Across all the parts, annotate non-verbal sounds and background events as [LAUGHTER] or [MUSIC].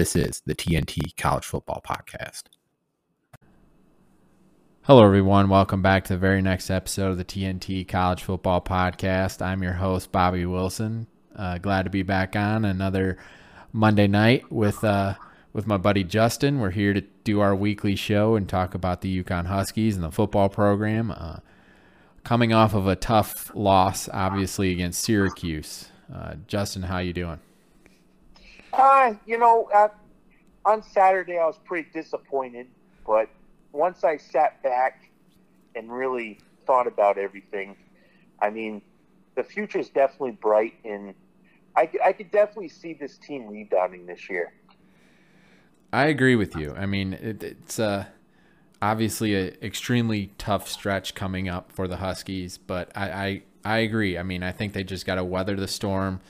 This is the TNT College Football Podcast. Hello, everyone. Welcome back to the very next episode of the TNT College Football Podcast. I'm your host, Bobby Wilson. Uh, glad to be back on another Monday night with uh, with my buddy Justin. We're here to do our weekly show and talk about the UConn Huskies and the football program. Uh, coming off of a tough loss, obviously against Syracuse. Uh, Justin, how you doing? Uh, you know, uh, on Saturday I was pretty disappointed, but once I sat back and really thought about everything, I mean, the future is definitely bright, and I, I could definitely see this team rebounding this year. I agree with you. I mean, it, it's uh, obviously an extremely tough stretch coming up for the Huskies, but I, I, I agree. I mean, I think they just got to weather the storm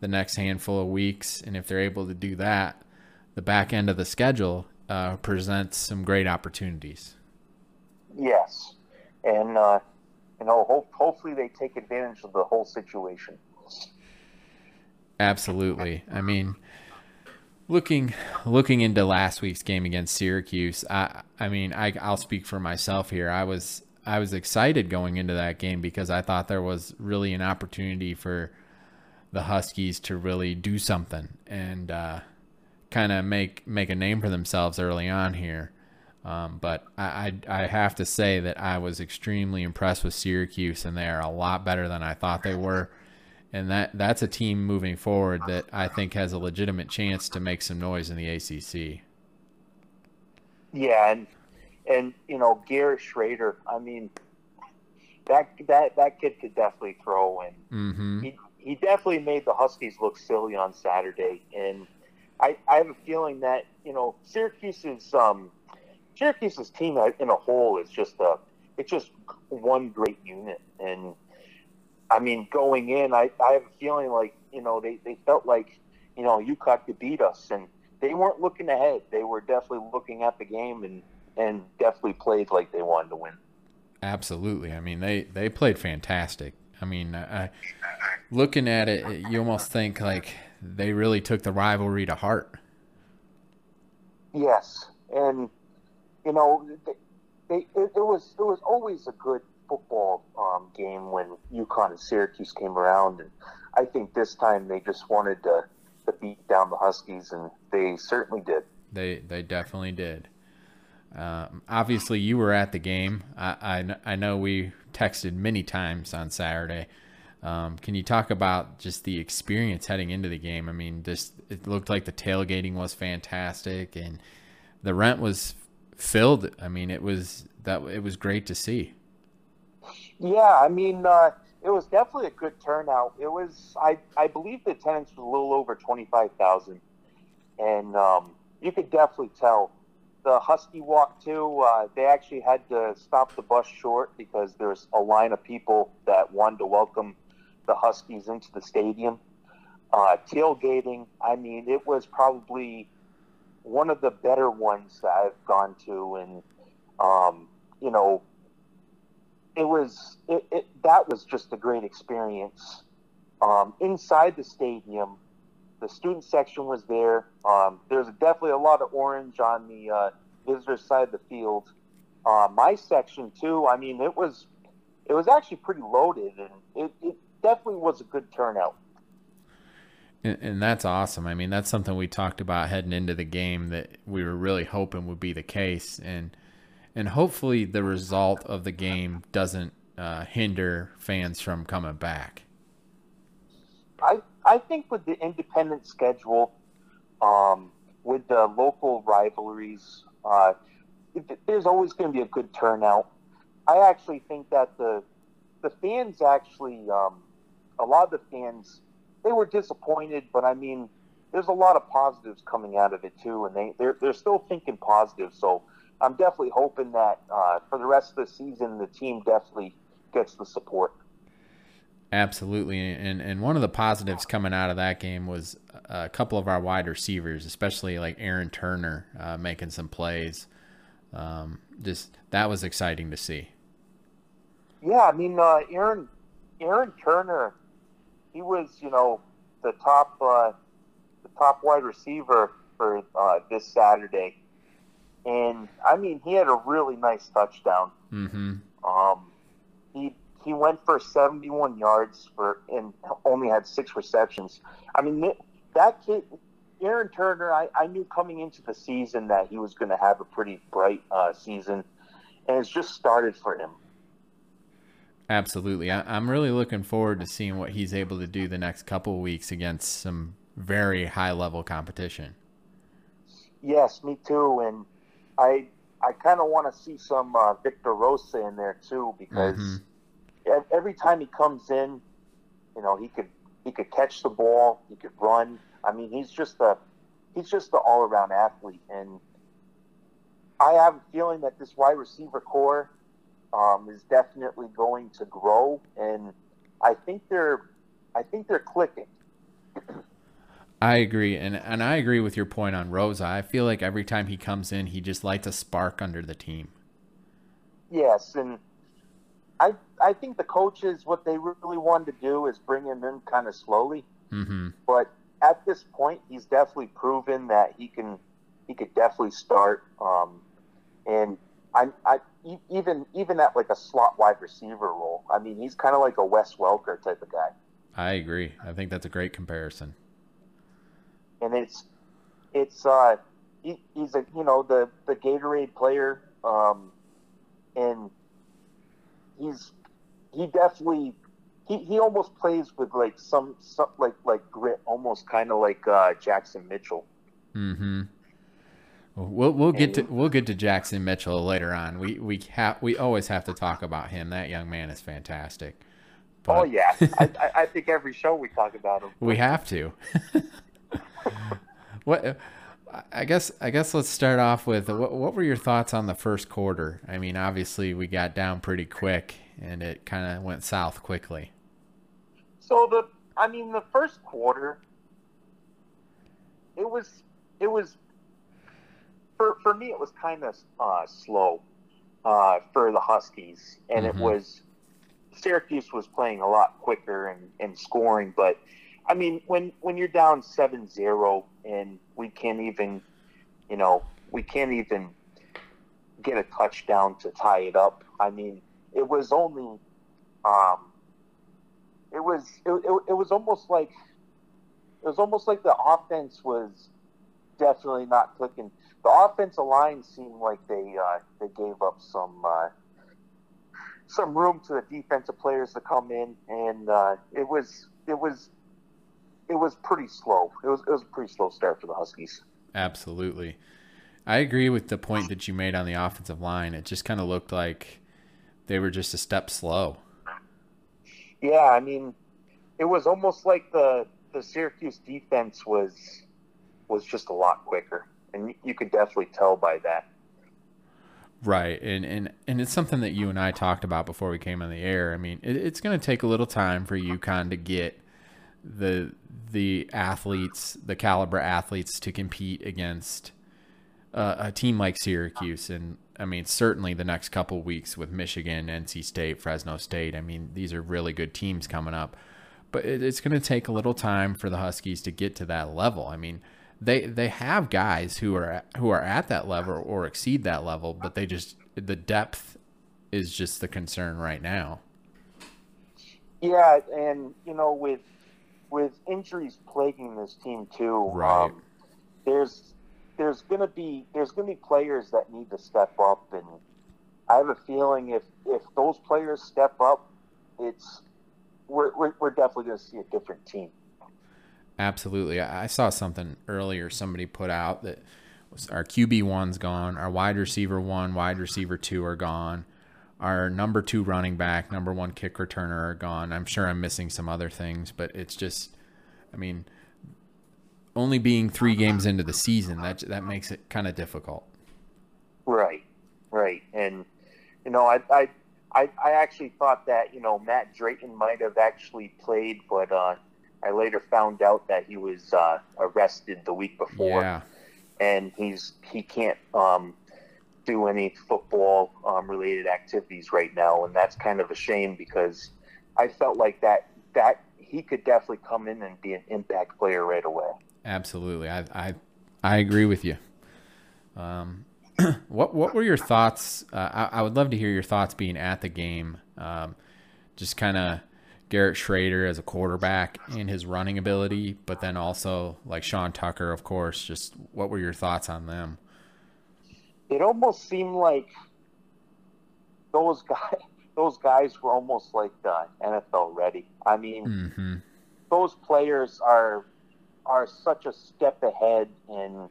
the next handful of weeks, and if they're able to do that, the back end of the schedule uh, presents some great opportunities. Yes, and uh, you know, hope, hopefully they take advantage of the whole situation. Absolutely. I mean, looking looking into last week's game against Syracuse, I I mean, I I'll speak for myself here. I was I was excited going into that game because I thought there was really an opportunity for the Huskies to really do something and uh, kind of make make a name for themselves early on here. Um, but I, I, I have to say that I was extremely impressed with Syracuse, and they are a lot better than I thought they were. And that that's a team moving forward that I think has a legitimate chance to make some noise in the ACC. Yeah, and and you know Garrett Shrader. I mean, that that that kid could definitely throw, and mm-hmm. he he definitely made the Huskies look silly on Saturday, and I, I have a feeling that you know Syracuse's um, Syracuse's team in a whole is just a it's just one great unit, and I mean going in, I, I have a feeling like you know they, they felt like you know UConn could beat us, and they weren't looking ahead. They were definitely looking at the game and and definitely played like they wanted to win. Absolutely. I mean, they they played fantastic. I mean, I, looking at it, you almost think like they really took the rivalry to heart. Yes, and you know, they, they it, it, was it was always a good football um, game when UConn and Syracuse came around, and I think this time they just wanted to, to beat down the Huskies, and they certainly did. They they definitely did. Um, obviously, you were at the game. I, I, I know we texted many times on Saturday. Um, can you talk about just the experience heading into the game? I mean, just it looked like the tailgating was fantastic, and the rent was filled. I mean, it was that it was great to see. Yeah, I mean, uh, it was definitely a good turnout. It was, I, I believe, the attendance was a little over twenty five thousand, and um, you could definitely tell the Husky Walk too. Uh, they actually had to stop the bus short because there's a line of people that wanted to welcome the Huskies into the stadium. Uh, tailgating, I mean, it was probably one of the better ones that I've gone to, and um, you know, it was it, it, that was just a great experience. Um, inside the stadium, the student section was there. Um, there's definitely a lot of orange on the uh, visitor side of the field. Uh, my section too. I mean, it was it was actually pretty loaded, and it, it definitely was a good turnout. And, and, that's awesome. I mean, that's something we talked about heading into the game that we were really hoping would be the case, and and hopefully the result of the game doesn't uh, hinder fans from coming back. I I think with the independent schedule, um, with the local rivalries, uh, there's always going to be a good turnout. I actually think that the the fans actually, um, a lot of the fans, they were disappointed, but I mean, there's a lot of positives coming out of it too, and they they're they're still thinking positive. So I'm definitely hoping that uh, for the rest of the season, the team definitely gets the support. Absolutely, and and one of the positives coming out of that game was a couple of our wide receivers, especially like Aaron Turner, uh, making some plays. Um, just that was exciting to see. Yeah, I mean, uh, Aaron Aaron Turner, he was you know the top uh, the top wide receiver for uh, this Saturday, and I mean he had a really nice touchdown. Mm-hmm. Um, he he went for 71 yards for and only had six receptions. I mean that kid, Aaron Turner. I, I knew coming into the season that he was going to have a pretty bright uh, season, and it's just started for him. Absolutely. I, am really looking forward to seeing what he's able to do the next couple of weeks against some very high level competition. Yes, me too. And I I kind of want to see some uh, Victor Rosa in there too because mm-hmm. every time he comes in, you know, he could he could catch the ball, he could run. I mean, he's just a he's just an all around athlete, and I have a feeling that this wide receiver core um, is definitely going to grow, and I think they're I think they're clicking. I agree, and and I agree with your point on Rosa. I feel like every time he comes in, he just lights a spark under the team. Yes, and I I think the coaches what they really wanted to do is bring him in kind of slowly. Mm-hmm. But at this point, he's definitely proven that he can he could definitely start. Um, and I, I even even at like a slot wide receiver role. I mean, he's kind of like a Wes Welker type of guy. I agree. I think that's a great comparison. And it's it's uh he, he's a you know the the Gatorade player um and he's he definitely he, he almost plays with like some, some like like grit almost kind of like uh Jackson Mitchell. Mhm. We'll we'll get to we'll get to Jackson Mitchell later on. We we have we always have to talk about him. That young man is fantastic. But oh yeah, [LAUGHS] I, I think every show we talk about him. We have to. [LAUGHS] what I guess I guess let's start off with what, what were your thoughts on the first quarter? I mean, obviously we got down pretty quick and it kind of went south quickly. So the I mean the first quarter it was it was for for me, it was kind of uh, slow uh, for the Huskies, and mm-hmm. it was Syracuse was playing a lot quicker and, and scoring. But I mean, when when you're down 7-0 and we can't even, you know, we can't even get a touchdown to tie it up. I mean, it was only, um, it was it, it, it was almost like it was almost like the offense was definitely not clicking the offensive line seemed like they uh, they gave up some uh, some room to the defensive players to come in, and uh, it was it was it was pretty slow. It was it was a pretty slow start for the Huskies. Absolutely, I agree with the point that you made on the offensive line. It just kind of looked like they were just a step slow. Yeah, I mean, it was almost like the the Syracuse defense was was just a lot quicker and you could definitely tell by that. Right, and and and it's something that you and I talked about before we came on the air. I mean, it, it's going to take a little time for UConn to get the the athletes, the caliber athletes, to compete against uh, a team like Syracuse, and I mean, certainly the next couple weeks with Michigan, NC State, Fresno State. I mean, these are really good teams coming up, but it, it's going to take a little time for the Huskies to get to that level. I mean they they have guys who are who are at that level or exceed that level, but they just the depth is just the concern right now. Yeah, and you know with with injuries plaguing this team too, right. Um, there's there's gonna be there's gonna be players that need to step up, and I have a feeling if if those players step up, it's we're we're, we're definitely gonna see a different team. Absolutely. I saw something earlier somebody put out that our QB one's gone, our wide receiver one, wide receiver two are gone, our number two running back, number one kick returner are gone. I'm sure I'm missing some other things, but it's just, I mean, only being three games into the season, that that makes it kind of difficult. Right, right, and you know, I, I, I, I actually thought that you know Matt Drayton might have actually played, but uh, I later found out that he was uh, arrested the week before, Yeah. and he's he can't um, do any football um, related activities right now, and that's kind of a shame because I felt like that that he could definitely come in and be an impact player right away. Absolutely, I I, I agree with you. Um, [CLEARS THROAT] what what were your thoughts? Uh, I, I would love to hear your thoughts being at the game. Um, just kind of Garrett Shrader as a quarterback and his running ability, but then also like Sean Tucker, of course. Just what were your thoughts on them? it almost seemed like those guys [LAUGHS] those guys were almost like the NFL ready. I mean, Mm-hmm. those players are are such a step ahead and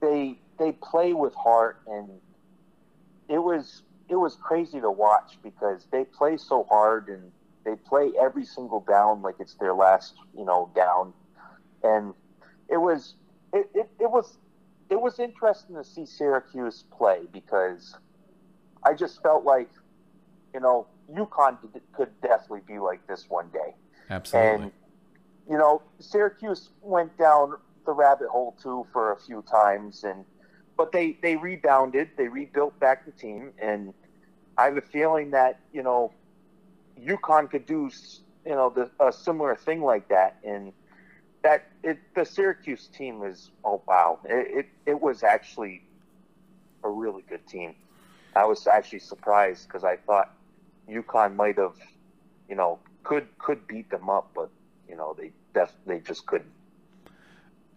they they play with heart and it was it was crazy to watch because they play so hard and they play every single down like it's their last, you know, down. And it was it, it, it was it was interesting to see Syracuse play because I just felt like, you know, UConn could definitely be like this one day. Absolutely. And, you know, Syracuse went down the rabbit hole too for a few times, and but they they rebounded, they rebuilt back the team, and I have a feeling that you know, UConn could do you know the, a similar thing like that, and that it the Syracuse team is oh wow, it it, it was actually a really good team. I was actually surprised because I thought UConn might have, you know, could could beat them up, but you know they def- they just couldn't.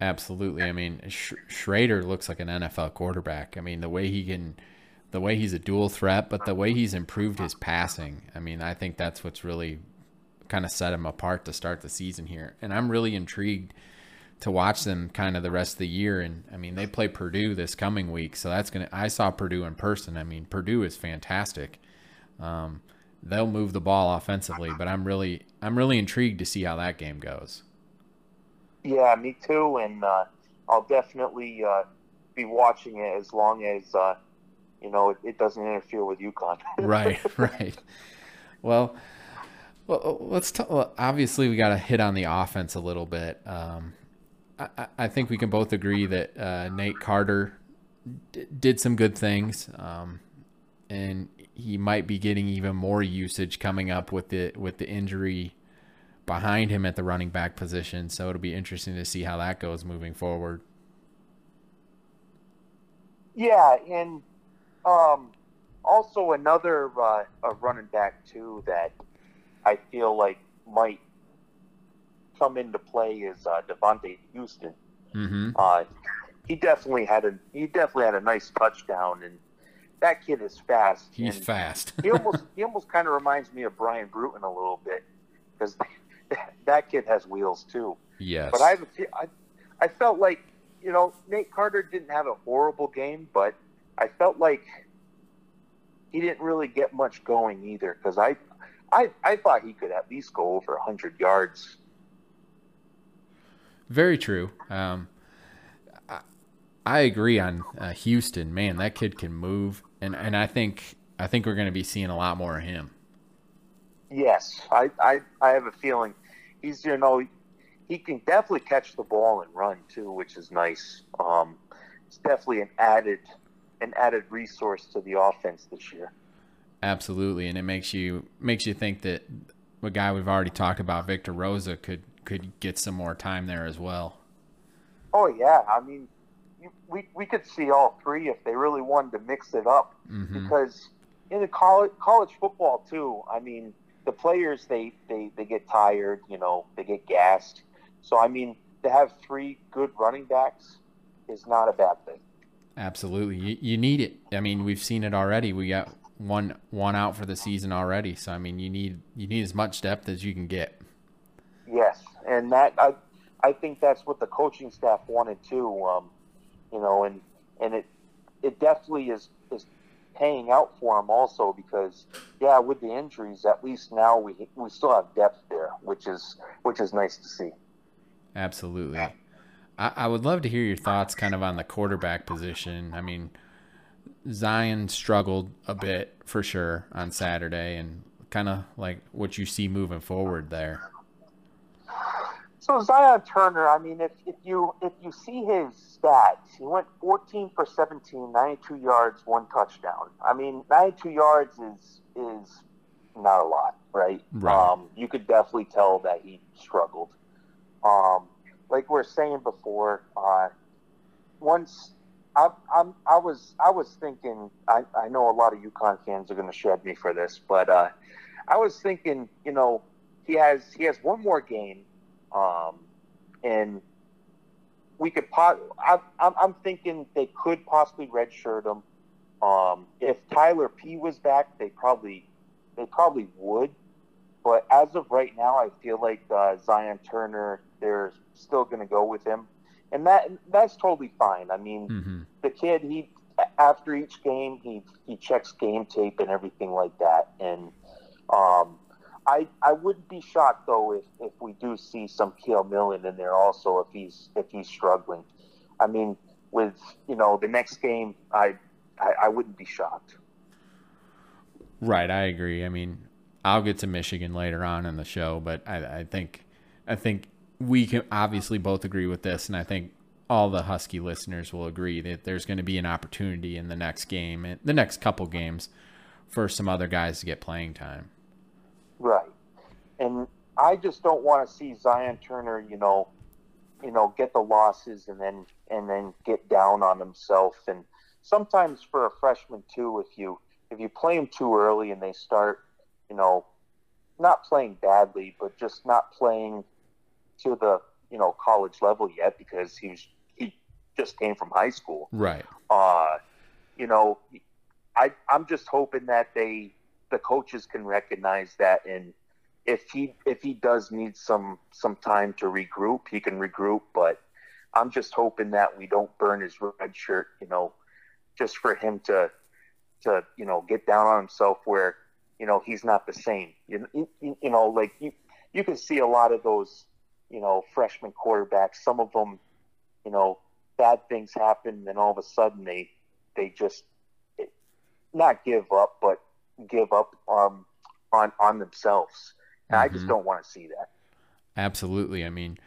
Absolutely. I mean, Sch- Shrader looks like an NFL quarterback. I mean, the way he can, the way he's a dual threat, but the way he's improved his passing. I mean, I think that's what's really kind of set him apart to start the season here. And I'm really intrigued to watch them kind of the rest of the year. And I mean, they play Purdue this coming week, so that's gonna. I saw Purdue in person. I mean, Purdue is fantastic. Um, they'll move the ball offensively, but I'm really, I'm really intrigued to see how that game goes. Yeah, me too, and uh, I'll definitely uh, be watching it as long as uh, you know it, it doesn't interfere with UConn. [LAUGHS] right, right. Well, well, let's talk. Well, obviously, we got to hit on the offense a little bit. Um, I, I- think we can both agree that uh, Nate Carter d- did some good things, um, and he might be getting even more usage coming up with the with the injury behind him at the running back position. So it'll be interesting to see how that goes moving forward. Yeah, and um, also another uh, a running back too that I feel like might come into play is uh, Devontae Houston. Mm-hmm. Uh, he definitely had a he definitely had a nice touchdown, and that kid is fast. He's fast. he almost he almost kind of reminds me of Brian Bruton a little bit because [LAUGHS] that kid has wheels too. yes. But I have a I, I felt like you know Nate Carter didn't have a horrible game, but I felt like he didn't really get much going either because I, I I thought he could at least go over hundred yards. Very true. Um, I, I agree on uh, Houston. Man, that kid can move, and and I think I think we're going to be seeing a lot more of him. Yes, I, I I have a feeling he's you know he can definitely catch the ball and run too, which is nice. Um, it's definitely an added an added resource to the offense this year. Absolutely, and it makes you makes you think that a guy we've already talked about, Victor Rosa, could could get some more time there as well. Oh yeah, I mean, you, we we could see all three if they really wanted to mix it up. hmm Because in the college college football too, I mean, the players they they they get tired, you know, they get gassed. So I mean, to have three good running backs is not a bad thing. Absolutely, you, you need it. I mean, we've seen it already. We got one one out for the season already. So I mean, you need you need as much depth as you can get. Yes, and that I I think that's what the coaching staff wanted too. Um, you know, and and it it definitely is is paying out for them also because yeah, with the injuries, at least now we we still have depth there, which is which is nice to see. Absolutely. I, I would love to hear your thoughts kind of on the quarterback position. I mean, Zion struggled a bit for sure on Saturday and kind of like what you see moving forward there. So Zion Turner, I mean, if, if you if you see his stats, he went 14 for 17, 92 yards, one touchdown. I mean, 92 yards is is not a lot, right? Right. Um, you could definitely tell that he struggled. Um, like we are saying before, uh, once I, I'm, I was, I was thinking. I, I know a lot of UConn fans are going to shed me for this, but uh, I was thinking, you know, he has, he has one more game, um, and we could. Po- I, I'm, I'm thinking they could possibly redshirt him. Um, if Tyler P was back, they probably, they probably would. But as of right now, I feel like uh, Zion Turner, they're still going to go with him and that that's totally fine. I mean, mm-hmm. the kid he after each game he he checks game tape and everything like that, and um, I I wouldn't be shocked though if, if we do see some Cale Millen in there also if he's if he's struggling. I mean, with you know the next game, I I, I wouldn't be shocked. Right, I agree. I mean, I'll get to Michigan later on in the show, but I, I think I think we can obviously both agree with this, and I think all the Husky listeners will agree that there's going to be an opportunity in the next game, the next couple games, for some other guys to get playing time. Right, and I just don't want to see Zion Turner, you know, you know, get the losses and then and then get down on himself. And sometimes for a freshman too, if you if you play him too early and they start, you know, not playing badly, but just not playing to the you know college level yet because he was he just came from high school. Right. Uh, you know, I I'm just hoping that they the coaches can recognize that and if he if he does need some some time to regroup, he can regroup. But I'm just hoping that we don't burn his red shirt, you know, just for him to to you know get down on himself where you know he's not the same. You you, you know like you you can see a lot of those you know, freshman quarterbacks. Some of them, you know, bad things happen, and all of a sudden they they just not give up, but give up um, on on themselves. And mm-hmm. I just mm-hmm. don't want to see that. Absolutely. I mean,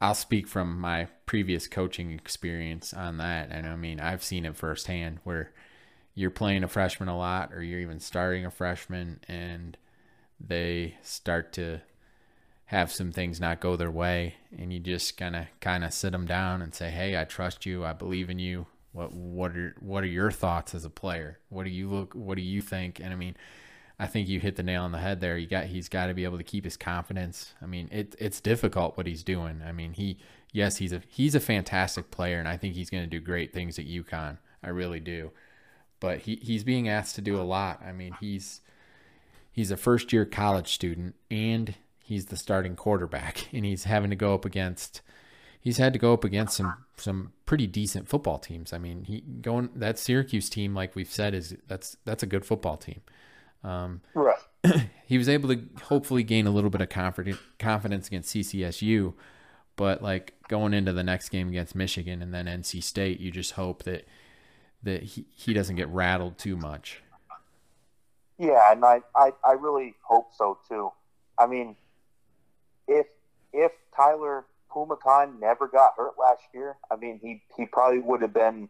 I'll speak from my previous coaching experience on that, and I mean, I've seen it firsthand where you're playing a freshman a lot, or you're even starting a freshman, and they start to have some things not go their way and you just kind of kind of sit them down and say hey i trust you. I believe in you. What what are what are your thoughts as a player? What do you look what do you think? And i mean i think you hit the nail on the head there. You got he's got to be able to keep his confidence. I mean it, it's difficult what he's doing. I mean he yes he's a he's a fantastic player and i think he's going to do great things at UConn. I really do. But he, he's being asked to do a lot. I mean he's he's a first year college student and he's the starting quarterback [LAUGHS] and he's having to go up against he's had to go up against some some pretty decent football teams. I mean, he going that Syracuse team, like we've said, is that's that's a good football team. Um, right. [CLEARS THROAT] he was able to hopefully gain a little bit of confidence confidence against CCSU, but like going into the next game against Michigan and then NC State, you just hope that that he, he doesn't get rattled too much. Yeah, and I, I, I really hope so too. I mean, if if Tyler Phommachanh never got hurt last year, I mean, he he probably would have been,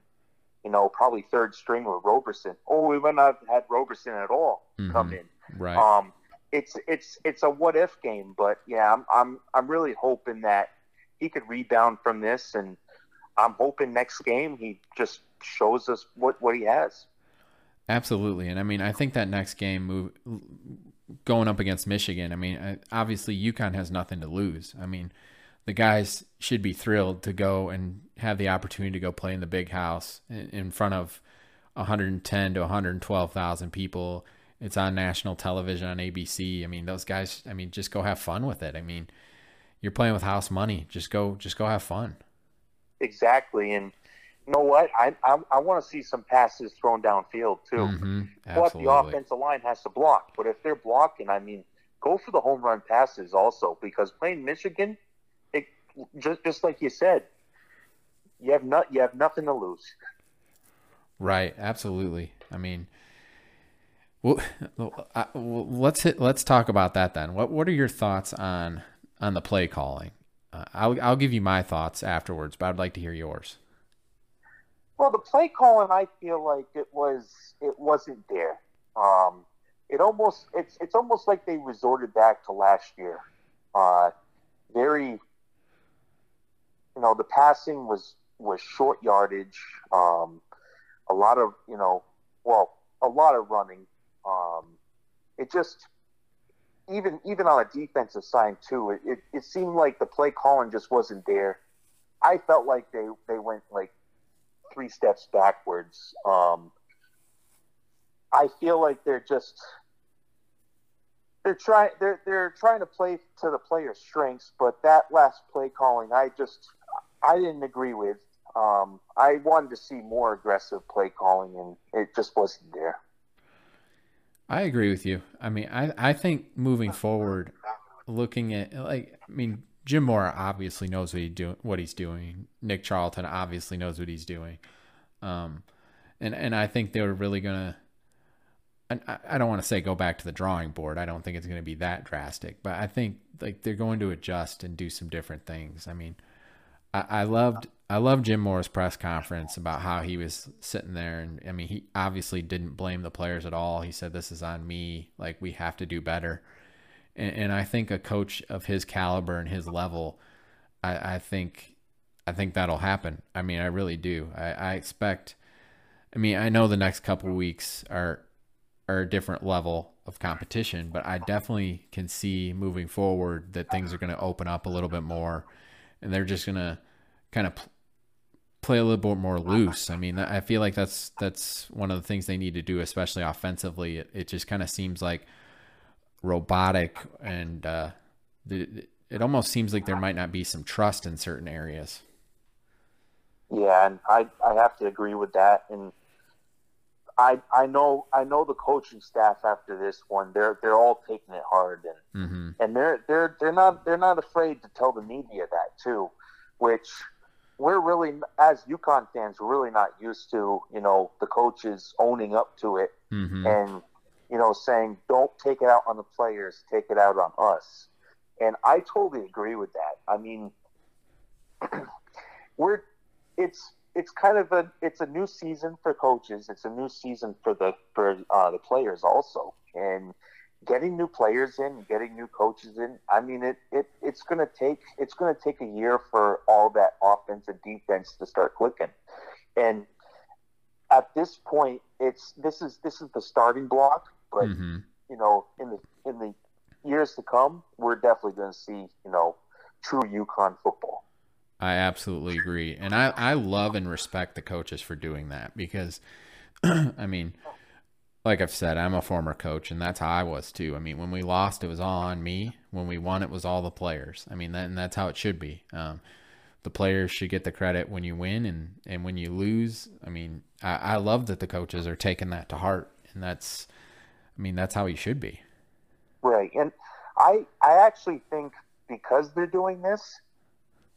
you know, probably third string with Roberson, or we would not have had Roberson at all mm-hmm. come in. Right. Um, it's it's it's a what if game, but yeah, I'm I'm I'm really hoping that he could rebound from this, and I'm hoping next game he just shows us what what he has. Absolutely, and I mean, I think that next game move going up against Michigan, I mean, uh, obviously UConn has nothing to lose. I mean, the guys should be thrilled to go and have the opportunity to go play in the big house in front of 110 to 112,000 people. It's on national television on ABC. I mean, those guys, I mean, just go have fun with it. I mean, you're playing with house money. Just go just go have fun. Exactly. And know what? I I, I want to see some passes thrown downfield too. Mm-hmm. But the offensive line has to block. But if they're blocking, I mean, go for the home run passes also because playing Michigan, it just just like you said, you have not you have nothing to lose. Right, absolutely. I mean, well, uh, let's hit, let's talk about that then. What what are your thoughts on on the play calling? Uh, I'll I'll give you my thoughts afterwards, but I'd like to hear yours. Well, the play calling, I feel like it was it wasn't there. Um, it almost it's it's almost like they resorted back to last year. Uh, very, you know, the passing was was short yardage. Um, a lot of you know, well, a lot of running. Um, it just even even on a defensive side too, it, it, it seemed like the play calling just wasn't there. I felt like they they went like three steps backwards. Um, I feel like they're just they're trying they're they're trying to play to the player's strengths, but that last play calling, I just I didn't agree with. Um, I wanted to see more aggressive play calling, and it just wasn't there. I agree with you. I mean, I I think moving forward, looking at like I mean, Jim Mora obviously knows what he do what he's doing. Nick Charlton obviously knows what he's doing. Um, and and I think they were really gonna I I don't want to say go back to the drawing board. I don't think it's going to be that drastic, but I think like they're going to adjust and do some different things. I mean, I, I loved I loved Jim Mora's press conference about how he was sitting there, and I mean, he obviously didn't blame the players at all. He said, "This is on me. Like we have to do better." And, and I think a coach of his caliber and his level, I, I think, I think that'll happen. I mean, I really do. I, I expect. I mean, I know the next couple weeks are are a different level of competition, but I definitely can see moving forward that things are going to open up a little bit more and they're just going to kind of play a little bit more loose. I mean, I feel like that's that's one of the things they need to do, especially offensively. It, it just kind of seems like robotic, and uh, the, it almost seems like there might not be some trust in certain areas. Yeah, and I I have to agree with that. And I I know I know the coaching staff after this one they're they're all taking it hard and mm-hmm. and they're they're they're not they're not afraid to tell the media that too, which we're really as UConn fans we're really not used to you know the coaches owning up to it mm-hmm. and you know saying don't take it out on the players take it out on us and I totally agree with that I mean [CLEARS THROAT] we're it's it's kind of a it's a new season for coaches. It's a new season for the for uh, the players also, and getting new players in, getting new coaches in. I mean, it, it it's to take it's to take a year for all that offense and defense to start clicking, and at this point, it's this is this is the starting block. But mm-hmm. you know, in the in the years to come, we're definitely going to see you know true UConn football. I absolutely agree. And I, I love and respect the coaches for doing that because, [CLEARS THROAT] I mean, like I've said, I'm a former coach, and that's how I was too. I mean, when we lost, it was all on me. When we won, it was all the players. I mean, that, and that's how it should be. Um, the players should get the credit when you win, and, and when you lose, I mean, I, I love that the coaches are taking that to heart, and that's, I mean, that's how he should be. Right, and I I actually think because they're doing this,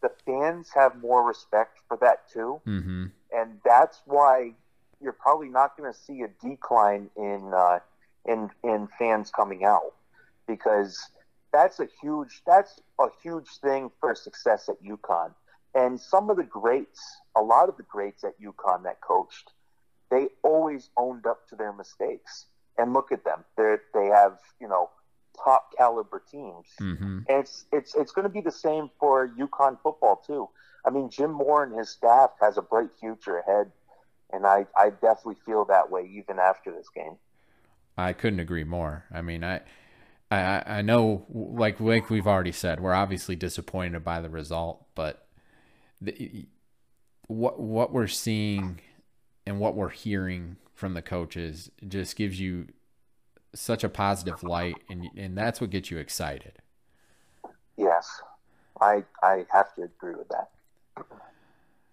the fans have more respect for that too, mm-hmm. and that's why you're probably not going to see a decline in uh, in in fans coming out because that's a huge that's a huge thing for success at UConn. And some of the greats, a lot of the greats at UConn that coached, they always owned up to their mistakes. And look at them; they they have you know top caliber teams. Mm-hmm. And it's it's it's going to be the same for UConn football too. I mean, Jim Mora and his staff has a bright future ahead, and I I definitely feel that way even after this game. I couldn't agree more. I mean, I. I, I know, like like we've already said, we're obviously disappointed by the result, but the, what what we're seeing and what we're hearing from the coaches just gives you such a positive light, and and that's what gets you excited. Yes, I I have to agree with that.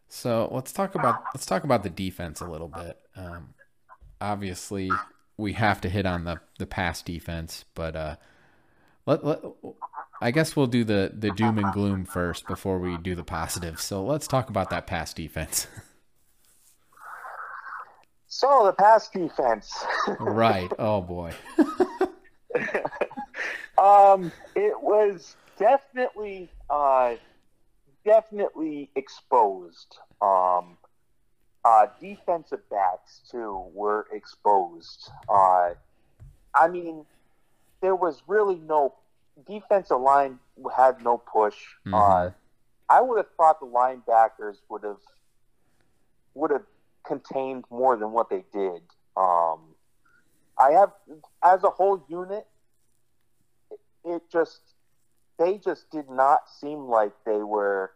So let's talk about let's talk about the defense a little bit. Um, obviously, we have to hit on the the pass defense, but uh, let, let I guess we'll do the the doom and gloom first before we do the positive. So let's talk about that pass defense. [LAUGHS] So the pass defense. [LAUGHS] right. Oh boy. [LAUGHS] um, it was definitely, uh, definitely exposed. Um, uh, defensive backs too were exposed. Uh, I mean, there was really no defensive line had no push. Mhm. Uh, I would have thought the linebackers would have would have contained more than what they did. Um, I have, as a whole unit, it, it just they just did not seem like they were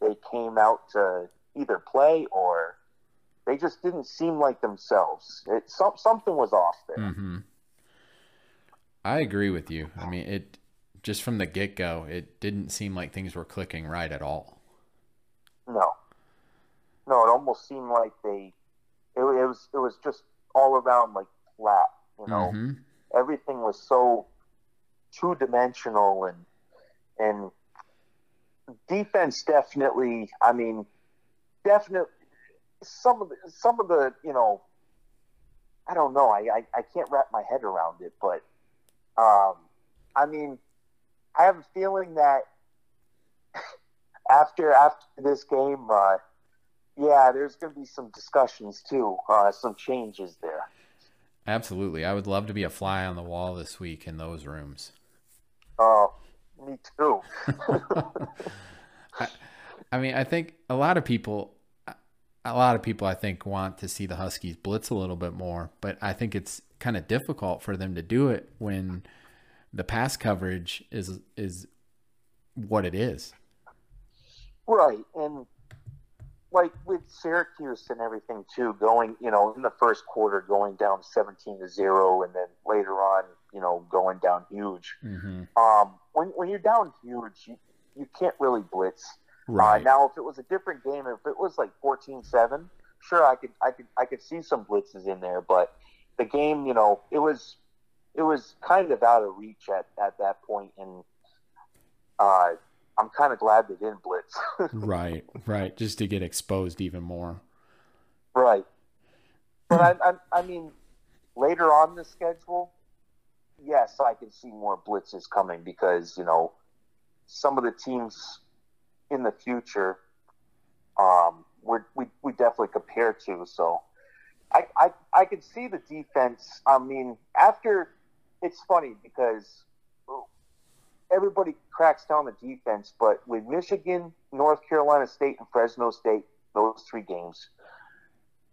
they came out to either play or they just didn't seem like themselves. It, some, something was off there. hmm I agree with you. I mean, it just from the get go, it didn't seem like things were clicking right at all. No, no, it almost seemed like they it, it was it was just all around like flat. You know, Mhm. everything was so two dimensional and and defense definitely. I mean, definitely some of the some of the you know. I don't know. I, I, I can't wrap my head around it, but um, I mean, I have a feeling that [LAUGHS] after after this game, uh, yeah, there's going to be some discussions too, uh, some changes there. Absolutely. I would love to be a fly on the wall this week in those rooms. Oh, me too. [LAUGHS] I, I mean, I think a lot of people, a lot of people, I think, want to see the Huskies blitz a little bit more, but I think it's kind of difficult for them to do it when the pass coverage is is what it is. Right, and like with Syracuse and everything too, going you know in the first quarter going down seventeen to zero, and then later on you know going down huge. Mm-hmm. Um, when when you're down huge, you, you can't really blitz. Right. Uh, now, if it was a different game, if it was like 14-7, sure, I could, I could, I could see some blitzes in there. But the game, you know, it was, it was kind of out of reach at, at that point, and uh, I'm kind of glad they didn't blitz. [LAUGHS] right. Right. Just to get exposed even more. right. But I, I, I mean, later on the schedule, yes, I can see more blitzes coming because you know some of the teams in the future um, we're, we we definitely compare to. So I, I I could see the defense. I mean, after it's funny because everybody cracks down the defense, but with Michigan, North Carolina State, and Fresno State, those three games,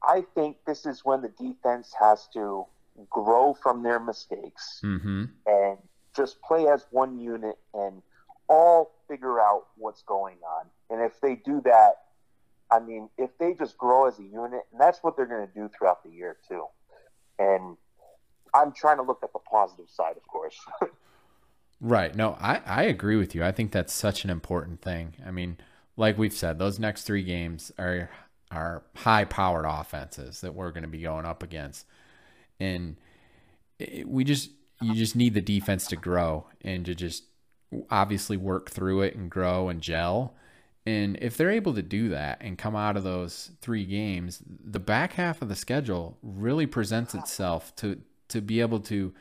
I think this is when the defense has to grow from their mistakes Mm-hmm. and just play as one unit and all figure out what's going on. And if they do that, I mean, if they just grow as a unit, and that's what they're going to do throughout the year too. And I'm trying to look at the positive side, of course. [LAUGHS] Right. No, I, I agree with you. I think that's such an important thing. I mean, like we've said, those next three games are are high powered offenses that we're going to be going up against. And it, we just you just need the defense to grow and to just obviously work through it and grow and gel. And if they're able to do that and come out of those three games, the back half of the schedule really presents itself to to be able to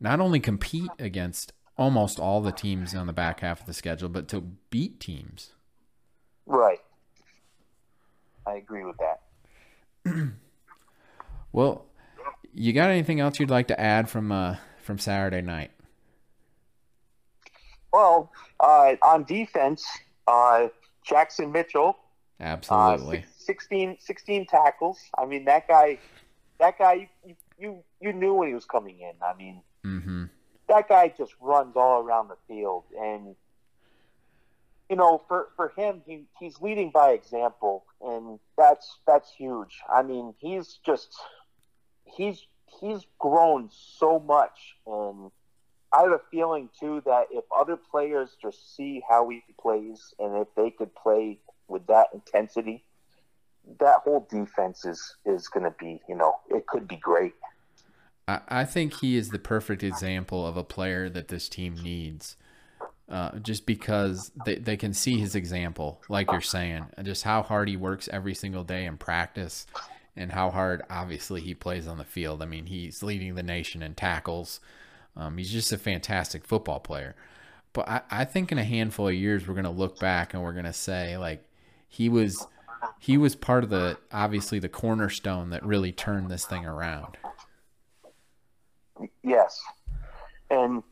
not only compete against almost all the teams on the back half of the schedule, but to beat teams. right. I agree with that. [CLEARS THROAT] Well, you got anything else you'd like to add from uh, from Saturday night? Well, uh, on defense, uh, Jackson Mitchell, uh, Absolutely. six- 16, 16 tackles. I mean, that guy, that guy, you, you, you knew when he was coming in. I mean, mm-hmm. That guy just runs all around the field. And you know for for him he he's leading by example. And that's that's huge. I mean he's just he's he's grown so much. And i have a feeling too that if other players just see how he plays and if they could play with that intensity that whole defense is is going to be you know it could be great I, think he is the perfect example of a player that this team needs. uh, just because they, they can see his example, like you're saying, just how hard he works every single day in practice and how hard, obviously, he plays on the field. I mean, he's leading the nation in tackles. Um, he's just a fantastic football player. But I, I think in a handful of years, we're going to look back and we're going to say, like, he was he was part of the obviously the cornerstone that really turned this thing around. Yes, and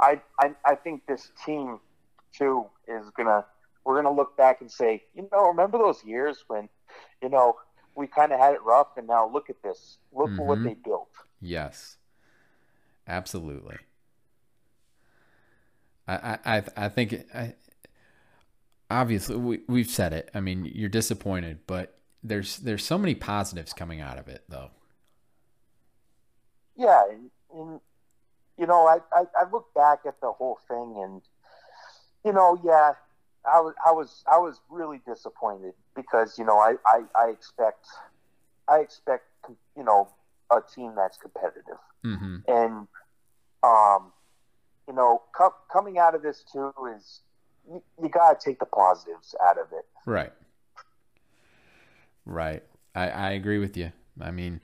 I, I I think this team too is gonna we're gonna look back and say, you know, remember those years when, you know, we kind of had it rough, and now look at this. Look mm-hmm. at what they built. Yes, absolutely. I I I think I, obviously we we've said it. I mean, you're disappointed, but there's there's so many positives coming out of it, though. Yeah, and, you know, I, I, I look back at the whole thing and, you know, yeah, I was, I was, I was really disappointed because, you know, I, I, I expect, I expect, you know, a team that's competitive. Mm-hmm. And, um, you know, com- coming out of this too is you, you got to take the positives out of it. Right. Right. I, I agree with you. I mean,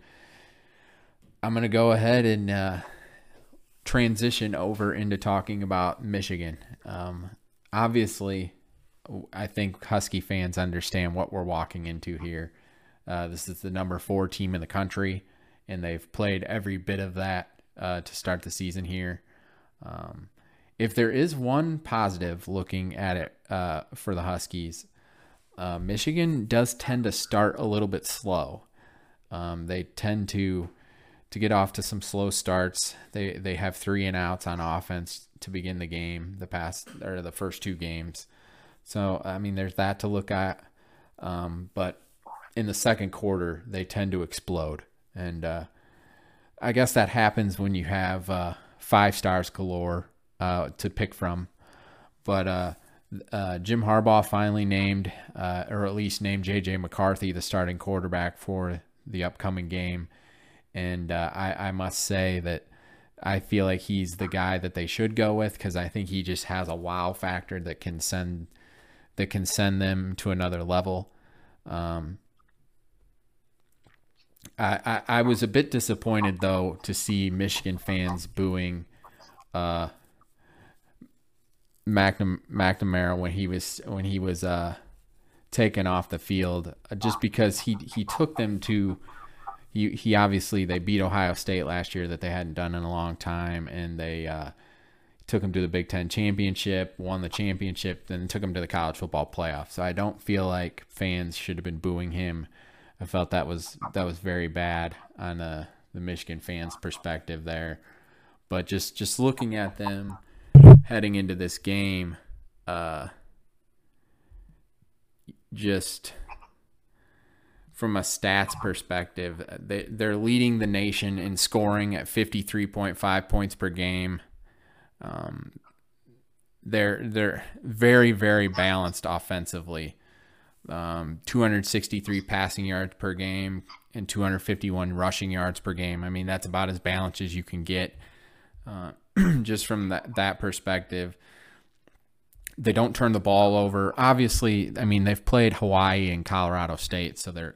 I'm going to go ahead and, uh, transition over into talking about Michigan. Um, obviously, I think Husky fans understand what we're walking into here. Uh, this is the number four team in the country, and they've played every bit of that uh, to start the season here. Um, if there is one positive looking at it uh, for the Huskies, uh, Michigan does tend to start a little bit slow. Um, they tend to to get off to some slow starts. They they have three and outs on offense to begin the game, the past or the first two games. So I mean, there's that to look at. Um, but in the second quarter, they tend to explode, and uh, I guess that happens when you have uh, five stars galore uh, to pick from. But uh, uh, Jim Harbaugh finally named, uh, or at least named J.J. McCarthy the starting quarterback for the upcoming game and uh, I, I must say that I feel like he's the guy that they should go with because I think he just has a wow factor that can send that can send them to another level. Um, I, I, I was a bit disappointed though to see Michigan fans booing uh, McNam- McNamara when he was when he was uh, taken off the field uh, just because he he took them to he he obviously they beat Ohio State last year that they hadn't done in a long time, and they uh, took him to the Big Ten championship, won the championship, then took him to the college football playoff. So I don't feel like fans should have been booing him. I felt that was that was very bad on uh, the Michigan fans' perspective there. But just just looking at them heading into this game, uh, just from a stats perspective, they, they're leading the nation in scoring at 53.5 points per game. Um, they're they're very very balanced offensively. Um, 263 passing yards per game and 251 rushing yards per game. I mean that's about as balanced as you can get, uh, [CLEARS THROAT] just from that that perspective. They don't turn the ball over. Obviously, I mean they've played Hawaii and Colorado State, so they're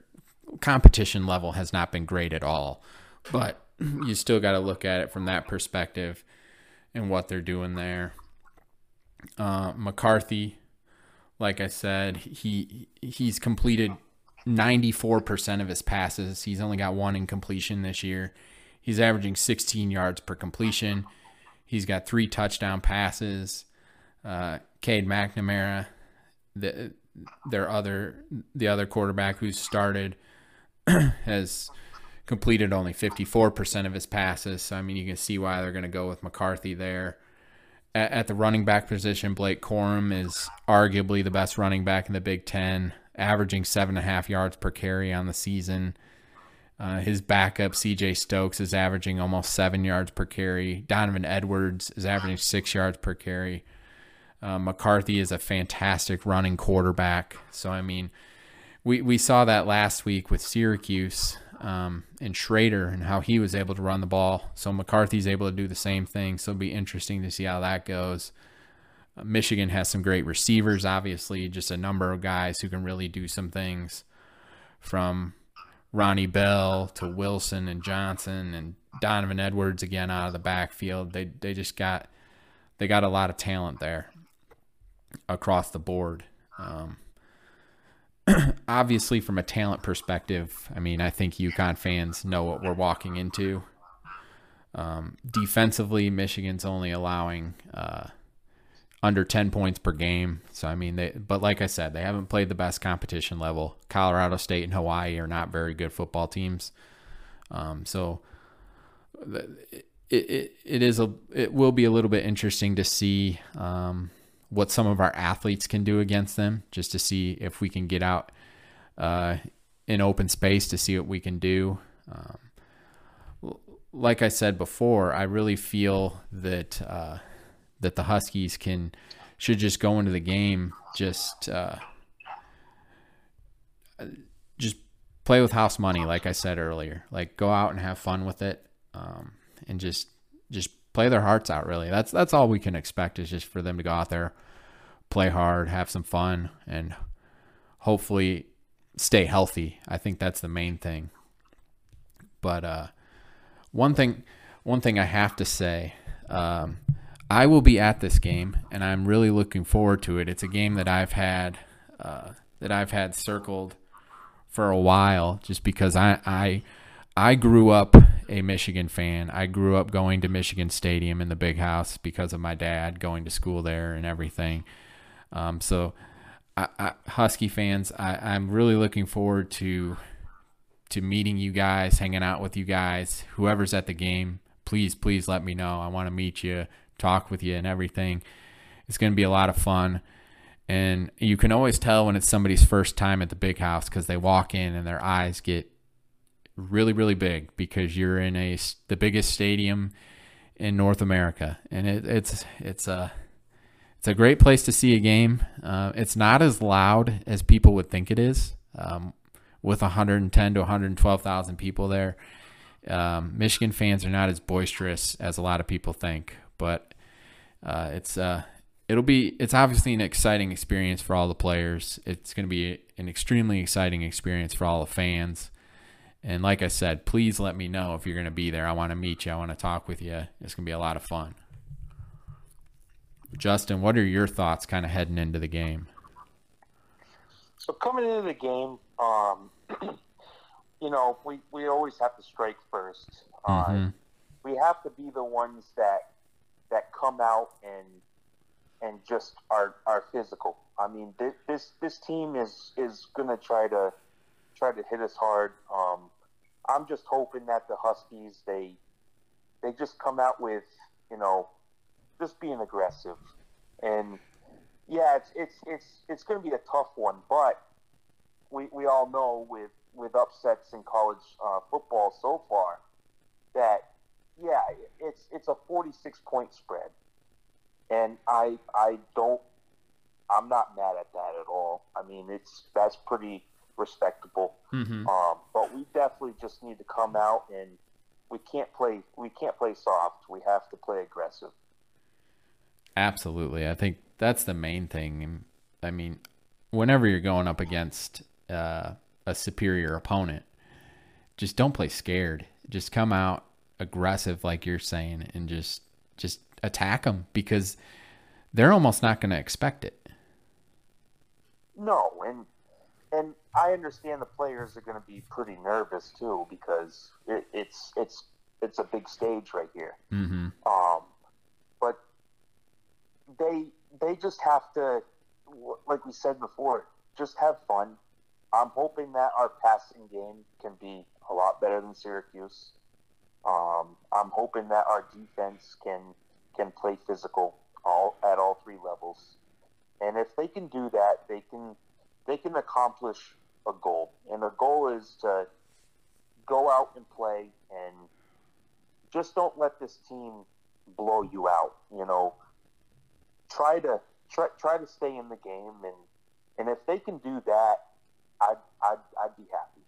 competition level has not been great at all. But [CLEARS THROAT] you still got to look at it from that perspective and what they're doing there. Uh, McCarthy, like I said, he he's completed 94% of his passes. He's only got one incompletion this year. He's averaging 16 yards per completion. He's got three touchdown passes. Uh, Cade McNamara, the their other the other quarterback who's started [CLEARS THROAT] has completed only 54% of his passes. So, I mean, you can see why they're going to go with McCarthy there. At, at, the running back position, Blake Corum is arguably the best running back in the Big Ten, averaging seven and a half yards per carry on the season. Uh, his backup, CJ Stokes, is averaging almost seven yards per carry. Donovan Edwards is averaging six yards per carry. Uh, McCarthy is a fantastic running quarterback. So, I mean, we we saw that last week with Syracuse um, and Shrader and how he was able to run the ball. So McCarthy's able to do the same thing. So it'll be interesting to see how that goes. Michigan has some great receivers, obviously, just a number of guys who can really do some things from Ronnie Bell to Wilson and Johnson and Donovan Edwards again out of the backfield. They they just got they got a lot of talent there across the board. Um, [CLEARS THROAT] obviously, from a talent perspective, I mean, I think UConn fans know what we're walking into. Um, defensively, Michigan's only allowing uh, under 10 points per game. So, I mean, they, but like I said, they haven't played the best competition level. Colorado State and Hawaii are not very good football teams. Um, so, it, it, it is a, it will be a little bit interesting to see, um, what some of our athletes can do against them, just to see if we can get out, uh, in open space to see what we can do. Um, like I said before, I really feel that uh, that the Huskies can should just go into the game just uh, just play with house money, like I said earlier. Like go out and have fun with it, um, and just just play their hearts out. Really, that's that's all we can expect is just for them to go out there, play hard, have some fun, and hopefully stay healthy. I think that's the main thing. But uh, one thing, one thing I have to say, um, I will be at this game, and I'm really looking forward to it. It's a game that I've had uh, that I've had circled for a while, just because I I I grew up a Michigan fan. I grew up going to Michigan Stadium in the Big House because of my dad going to school there and everything. Um, so, I, I, Husky fans, I, I'm really looking forward to to meeting you guys, hanging out with you guys, whoever's at the game, please, please let me know. I want to meet you, talk with you, and everything. It's going to be a lot of fun. And you can always tell when it's somebody's first time at the big house because they walk in and their eyes get really, really big because you're in a the biggest stadium in North America, and it, it's it's a it's a great place to see a game. Uh, it's not as loud as people would think it is. Um, with 110 to 112,000 people there. Um, Michigan fans are not as boisterous as a lot of people think, but uh, it's uh, it'll be it's obviously an exciting experience for all the players. It's going to be an extremely exciting experience for all the fans. And like I said, please let me know if you're going to be there. I want to meet you. I want to talk with you. It's going to be a lot of fun. Justin, what are your thoughts kind of heading into the game? So coming into the game, um, [CLEARS THROAT] you know, we, we always have to strike 1st uh, mm-hmm. we have to be the ones that that come out and and just are are physical. I mean, this this, this team is is gonna try to try to hit us hard. Um, I'm just hoping that the Huskies they they just come out with you know just being aggressive and yeah, it's it's it's it's going to be a tough one, but we, we all know with with upsets in college uh, football so far that yeah, it's it's a 46 point spread, and I I don't I'm not mad at that at all. I mean, it's that's pretty respectable. Mm-hmm. Um, but we definitely just need to come out and we can't play we can't play soft. We have to play aggressive. Absolutely. I think that's the main thing. I mean, whenever you're going up against uh, a superior opponent, just don't play scared. Just come out aggressive, like you're saying, and just just attack them because they're almost not going to expect it. No, and and I understand the players are going to be pretty nervous too because it, it's it's it's a big stage right here. Mm-hmm. Um, but they they just have to, like we said before, just have fun. I'm hoping that our passing game can be a lot better than Syracuse. Um, I'm hoping that our defense can can play physical all at all three levels, and if they can do that, they can they can accomplish a goal. And the goal is to go out and play, and just don't let this team blow you out. You know, try to try try to stay in the game, and and if they can do that, I'd I'd, I'd be happy.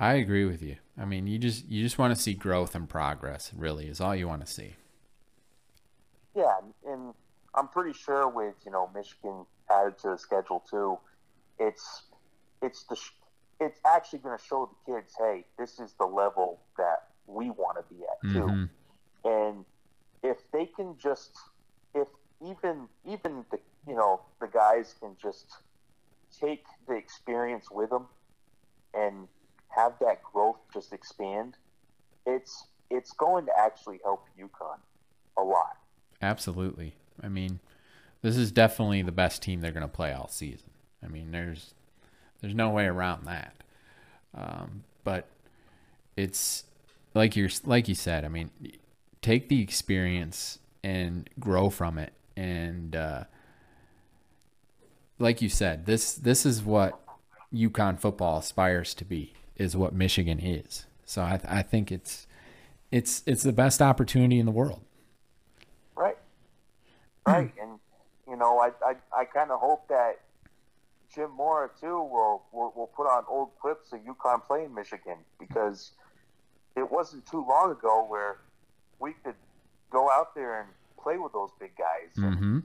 I agree with you. I mean, you just you just want to see growth and progress. Really, is all you want to see. Yeah, and I'm I'm pretty sure with you know Michigan added to the schedule too, it's it's the it's actually going to show the kids, hey, this is the level that we want to be at too. Mm-hmm. And if they can just, if even even the you know the guys can just take the experience with them and have that growth just expand, it's it's going to actually help UConn a lot. Absolutely. I mean, this is definitely the best team they're going to play all season. I mean, there's there's no way around that. Um, but it's like you're like you said. I mean, take the experience and grow from it. And uh, like you said, this this is what UConn football aspires to be. Is what Michigan is. So I, I think it's it's it's the best opportunity in the world. Right. Right. You know, I I, I kind of hope that Jim Mora too will, will will put on old clips of UConn playing Michigan because it wasn't too long ago where we could go out there and play with those big guys. Mm-hmm.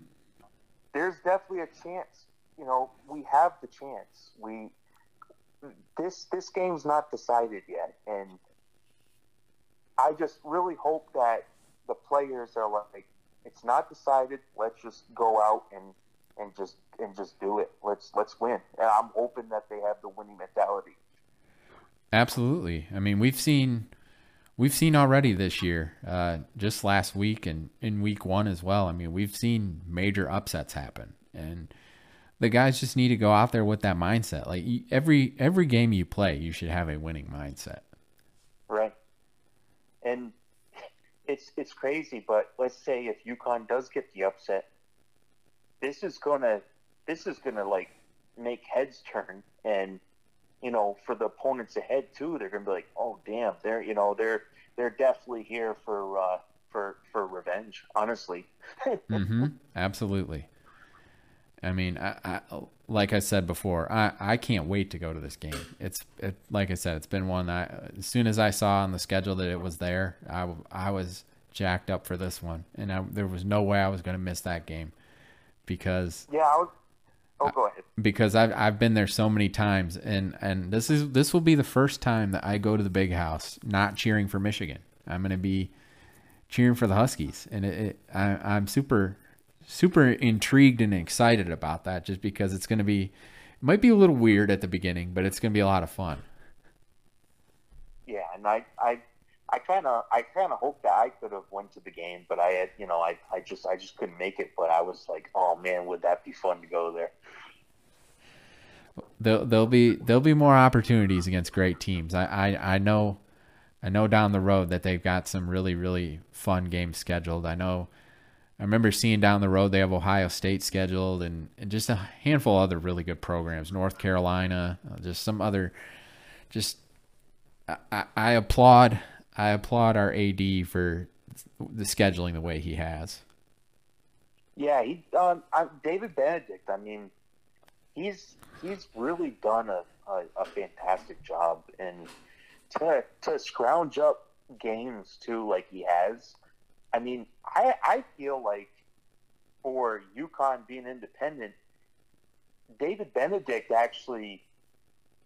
there's definitely a chance. You know, we have the chance. We this this game's not decided yet, and I just really hope that the players are like, it's not decided. Let's just go out and and just and just do it. Let's let's win. And I'm hoping that they have the winning mentality. Absolutely. I mean, we've seen we've seen already this year, uh, just last week and in week one as well. I mean, we've seen major upsets happen, and the guys just need to go out there with that mindset. Like every every game you play, you should have a winning mindset. Right. And it's it's crazy, but let's say if UConn does get the upset, this is gonna this is gonna like make heads turn and you know, for the opponents ahead too, they're gonna be like, Oh damn, they're you know, they're they're definitely here for uh for for revenge, honestly. [LAUGHS] mm-hmm. Absolutely. I mean, I, I, like I said before, I, I can't wait to go to this game. It's it, like I said, it's been one that as soon as I saw on the schedule that it was there, I, I was jacked up for this one, and I, there was no way I was going to miss that game because yeah, I was Oh go ahead. because I've I've been there so many times, and and this is this will be the first time that I go to the big house not cheering for Michigan. I'm going to be cheering for the Huskies, and it, it I, I'm super super intrigued and excited about that, just because it's going to be it might be a little weird at the beginning, but it's going to be a lot of fun. Yeah, and I I I kind of I kind of hoped that I could have went to the game, but I had you know I, I just I just couldn't make it. But I was like, oh man, would that be fun to go there? There'll, there'll be there'll be more opportunities against great teams. I, I I know I know down the road that they've got some really really fun games scheduled. I know I remember seeing down the road they have Ohio State scheduled and, and just a handful of other really good programs. North Carolina, uh, just some other. Just I, I, applaud I applaud our AD for the scheduling the way he has. Yeah, he um I, David Benedict. I mean, he's he's really done a, a, a fantastic job, and to to scrounge up games too, like he has. I mean, I I feel like for UConn being independent, David Benedict actually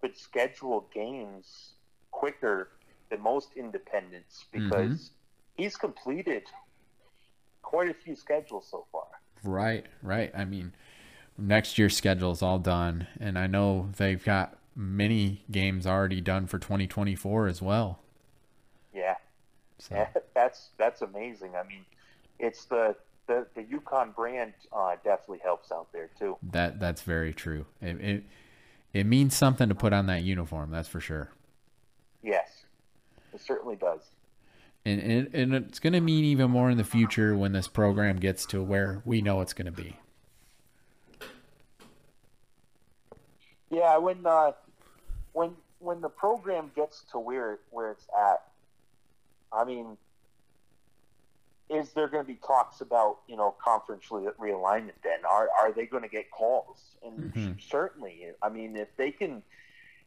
could schedule games quicker than most independents mm-hmm. because he's completed quite a few schedules so far. Right, right. I mean, next year's schedule is all done, and I know they've got many games already done for 2024 as well. So yeah that's that's amazing. I mean, it's the the the UConn brand uh, definitely helps out there too. that that's very true. It, it it means something to put on that uniform, that's for sure. Yes, it certainly does. And and, and it's going to mean even more in the future when this program gets to where we know it's going to be. Yeah, when uh, when when the program gets to where where it's at, I mean, is there going to be talks about you know conference re- realignment? Then are are they going to get calls? And Mhm. certainly, I mean, if they can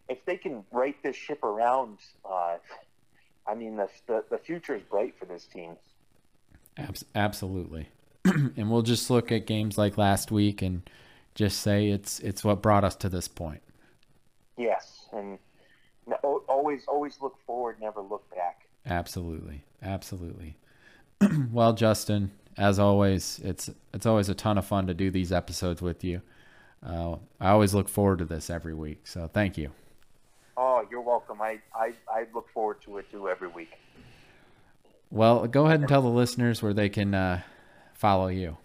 if they can right this ship around, uh, I mean, the, the the future is bright for this team. Abs- absolutely. [CLEARS THROAT] and we'll just look at games like last week and just say it's it's what brought us to this point. Yes, and always always look forward, never look back. Absolutely, absolutely. [CLEARS THROAT] well, Justin, as always, it's it's always a ton of fun to do these episodes with you. Uh, I always look forward to this every week. So thank you. Oh, you're welcome. I, I, I look forward to it too every week. Well, go ahead and tell the listeners where they can uh, follow you.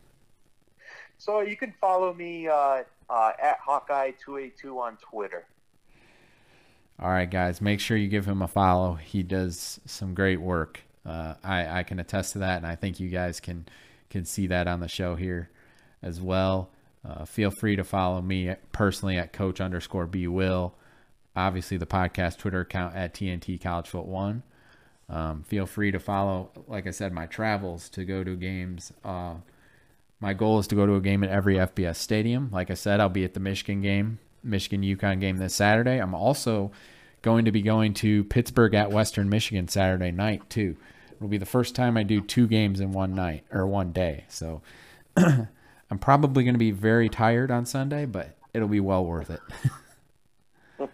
So you can follow me uh, uh, at Hawkeye282 on Twitter. All right, guys, make sure you give him a follow. He does some great work. Uh, I, I can attest to that, and I think you guys can can see that on the show here as well. Uh, feel free to follow me personally at Coach underscore B Will. Obviously, the podcast Twitter account at TNT College Foot One. Um, feel free to follow, like I said, my travels to go to games. Uh, my goal is to go to a game at every FBS stadium. Like I said, I'll be at the Michigan game, Michigan UConn game this Saturday. I'm also going to be going to Pittsburgh at Western Michigan Saturday night too. It'll be the first time I do two games in one night or one day. So [CLEARS THROAT] I'm probably going to be very tired on Sunday, but it'll be well worth it. [LAUGHS]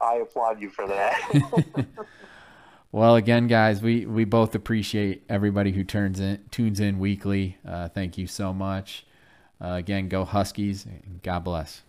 I applaud you for that. [LAUGHS] well, again, guys, we, we both appreciate everybody who turns in tunes in weekly. Uh, thank you so much. Uh, again, go Huskies. God bless.